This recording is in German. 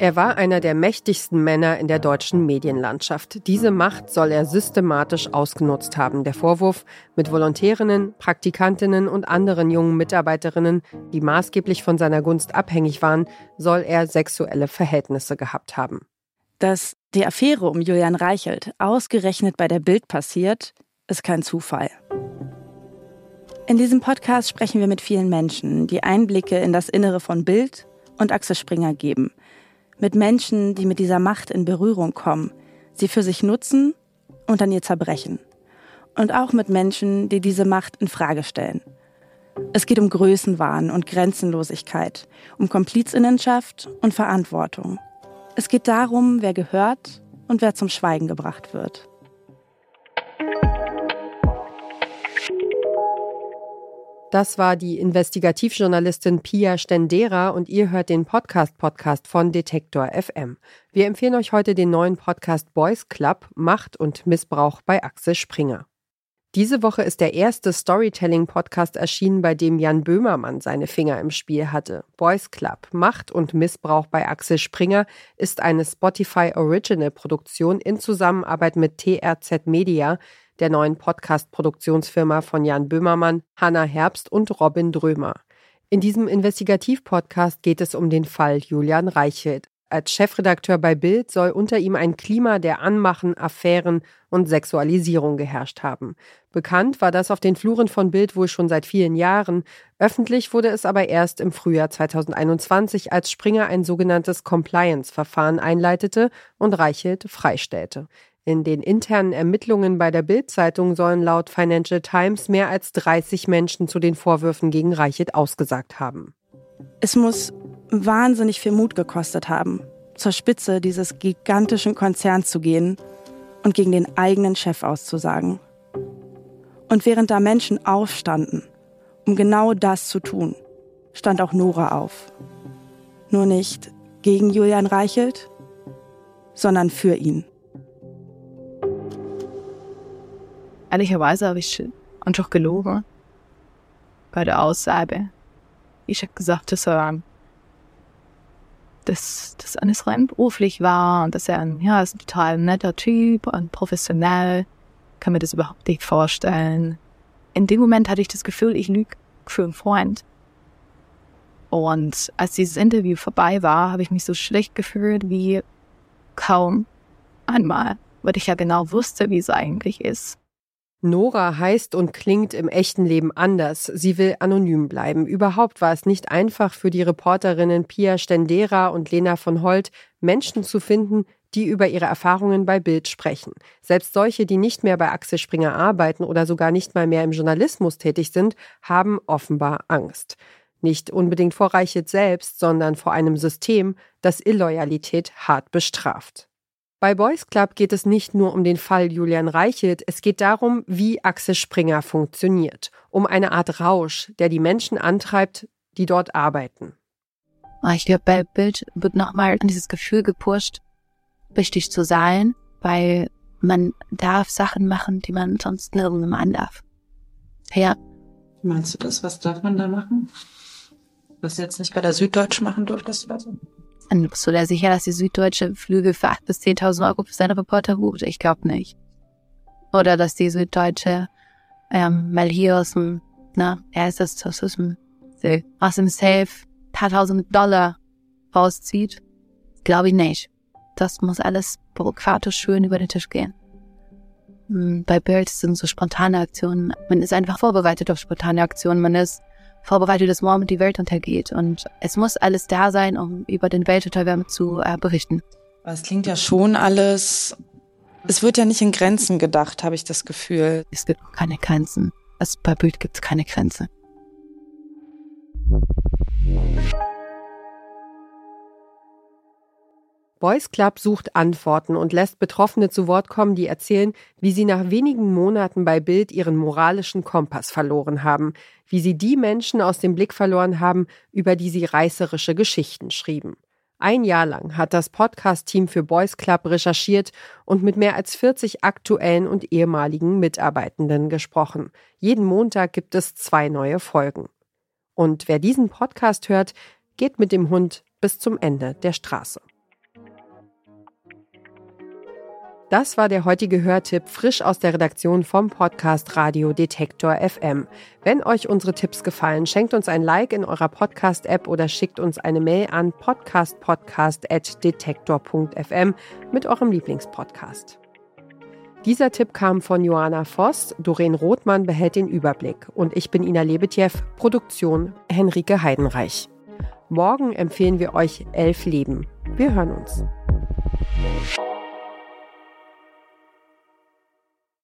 Er war einer der mächtigsten Männer in der deutschen Medienlandschaft. Diese Macht soll er systematisch ausgenutzt haben. Der Vorwurf, mit Volontärinnen, Praktikantinnen und anderen jungen Mitarbeiterinnen, die maßgeblich von seiner Gunst abhängig waren, soll er sexuelle Verhältnisse gehabt haben. Dass die Affäre um Julian Reichelt ausgerechnet bei der Bild passiert, ist kein Zufall. In diesem Podcast sprechen wir mit vielen Menschen, die Einblicke in das Innere von Bild und Axel Springer geben – mit Menschen, die mit dieser Macht in Berührung kommen, sie für sich nutzen und an ihr zerbrechen. Und auch mit Menschen, die diese Macht in Frage stellen. Es geht um Größenwahn und Grenzenlosigkeit, um Komplizinnenschaft und Verantwortung. Es geht darum, wer gehört und wer zum Schweigen gebracht wird. Das war die Investigativjournalistin Pia Stendera und ihr hört den Podcast-Podcast von Detektor FM. Wir empfehlen euch heute den neuen Podcast Boys Club Macht und Missbrauch bei Axel Springer. Diese Woche ist der erste Storytelling-Podcast erschienen, bei dem Jan Böhmermann seine Finger im Spiel hatte. Boys Club Macht und Missbrauch bei Axel Springer ist eine Spotify Original-Produktion in Zusammenarbeit mit TRZ Media, der neuen Podcast-Produktionsfirma von Jan Böhmermann, Hanna Herbst und Robin Drömer. In diesem Investigativ-Podcast geht es um den Fall Julian Reichelt. Als Chefredakteur bei Bild soll unter ihm ein Klima der Anmachen, Affären und Sexualisierung geherrscht haben. Bekannt war das auf den Fluren von Bild wohl schon seit vielen Jahren. Öffentlich wurde es aber erst im Frühjahr 2021, als Springer ein sogenanntes Compliance-Verfahren einleitete und Reichelt freistellte. In den internen Ermittlungen bei der Bild-Zeitung sollen laut Financial Times mehr als 30 Menschen zu den Vorwürfen gegen Reichelt ausgesagt haben. Es muss wahnsinnig viel Mut gekostet haben, zur Spitze dieses gigantischen Konzerns zu gehen und gegen den eigenen Chef auszusagen. Und während da Menschen aufstanden, um genau das zu tun, stand auch Nora auf. Nur nicht gegen Julian Reichelt, sondern für ihn. Ehrlicherweise habe ich einfach gelogen bei der Aussage. Ich habe gesagt, dass er dass das alles rein beruflich war und dass er ein, ja, ist ein total netter Typ und professionell. Kann mir das überhaupt nicht vorstellen. In dem Moment hatte ich das Gefühl, ich lüge für einen Freund. Und als dieses Interview vorbei war, habe ich mich so schlecht gefühlt wie kaum einmal, weil ich ja genau wusste, wie es eigentlich ist. Nora heißt und klingt im echten Leben anders. Sie will anonym bleiben. Überhaupt war es nicht einfach für die Reporterinnen Pia Stendera und Lena von Holt, Menschen zu finden, die über ihre Erfahrungen bei Bild sprechen. Selbst solche, die nicht mehr bei Axel Springer arbeiten oder sogar nicht mal mehr im Journalismus tätig sind, haben offenbar Angst. Nicht unbedingt vor Reichelt selbst, sondern vor einem System, das Illoyalität hart bestraft. Bei Boys Club geht es nicht nur um den Fall Julian Reichelt, es geht darum, wie Axel Springer funktioniert, um eine Art Rausch, der die Menschen antreibt, die dort arbeiten. Ah, ich glaube, bei Bild wird nochmal dieses Gefühl gepusht, wichtig zu sein, weil man darf Sachen machen, die man sonst nirgendwo an darf. Ja. Meinst du das? Was darf man da machen? Was du jetzt nicht bei der Süddeutsch machen durftest oder so? Und bist du da sicher, dass die Süddeutsche Flüge für 8.000 bis 10.000 Euro für seine Reporter bucht? Ich glaube nicht. Oder dass die Süddeutsche ähm, mal hier aus dem, na, er ist das, aus dem, aus dem Safe paar tausend Dollar rauszieht? Glaube ich nicht. Das muss alles bürokratisch schön über den Tisch gehen. Hm, bei Bild sind so spontane Aktionen. Man ist einfach vorbereitet auf spontane Aktionen. Man ist vorbereitet, dass morgen die Welt untergeht. Und es muss alles da sein, um über den Weltuntergang zu äh, berichten. Es klingt ja schon alles. Es wird ja nicht in Grenzen gedacht, habe ich das Gefühl. Es gibt keine Grenzen. Also bei Bild gibt es keine Grenze. Boys Club sucht Antworten und lässt Betroffene zu Wort kommen, die erzählen, wie sie nach wenigen Monaten bei Bild ihren moralischen Kompass verloren haben, wie sie die Menschen aus dem Blick verloren haben, über die sie reißerische Geschichten schrieben. Ein Jahr lang hat das Podcast-Team für Boys Club recherchiert und mit mehr als 40 aktuellen und ehemaligen Mitarbeitenden gesprochen. Jeden Montag gibt es zwei neue Folgen. Und wer diesen Podcast hört, geht mit dem Hund bis zum Ende der Straße. Das war der heutige Hörtipp frisch aus der Redaktion vom Podcast Radio Detektor FM. Wenn euch unsere Tipps gefallen, schenkt uns ein Like in eurer Podcast-App oder schickt uns eine Mail an podcastpodcast.detektor.fm mit eurem Lieblingspodcast. Dieser Tipp kam von Johanna Voss, Doreen Rothmann behält den Überblick und ich bin Ina Lebetjew, Produktion Henrike Heidenreich. Morgen empfehlen wir euch Elf Leben. Wir hören uns.